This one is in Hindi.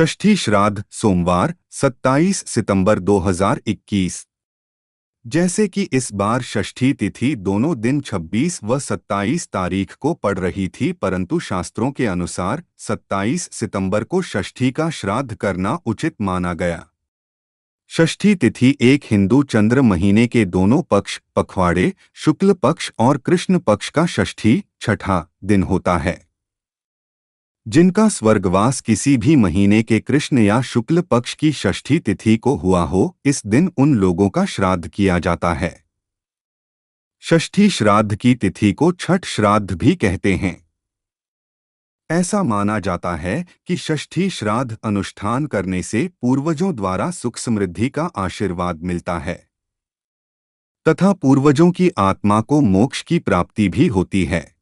षष्ठी श्राद्ध, सोमवार 27 सितंबर 2021 जैसे कि इस बार षष्ठी तिथि दोनों दिन 26 व 27 तारीख को पड़ रही थी, परंतु शास्त्रों के अनुसार 27 सितंबर को षष्ठी का श्राद्ध करना उचित माना गया। षष्ठी तिथि एक हिंदू चंद्र महीने के दोनों पक्ष, पखवाड़े, शुक्ल पक्ष और कृष्ण पक्ष का षष्ठी, छठा दिन होता है। जिनका स्वर्गवास किसी भी महीने के कृष्ण या शुक्ल पक्ष की षष्ठी तिथि को हुआ हो, इस दिन उन लोगों का श्राद्ध किया जाता है। षष्ठी श्राद्ध की तिथि को छठ श्राद्ध भी कहते हैं। ऐसा माना जाता है कि षष्ठी श्राद्ध अनुष्ठान करने से पूर्वजों द्वारा सुख समृद्धि का आशीर्वाद मिलता है। तथा पूर्वजों की आत्मा को मोक्ष की प्राप्ति भी होती है।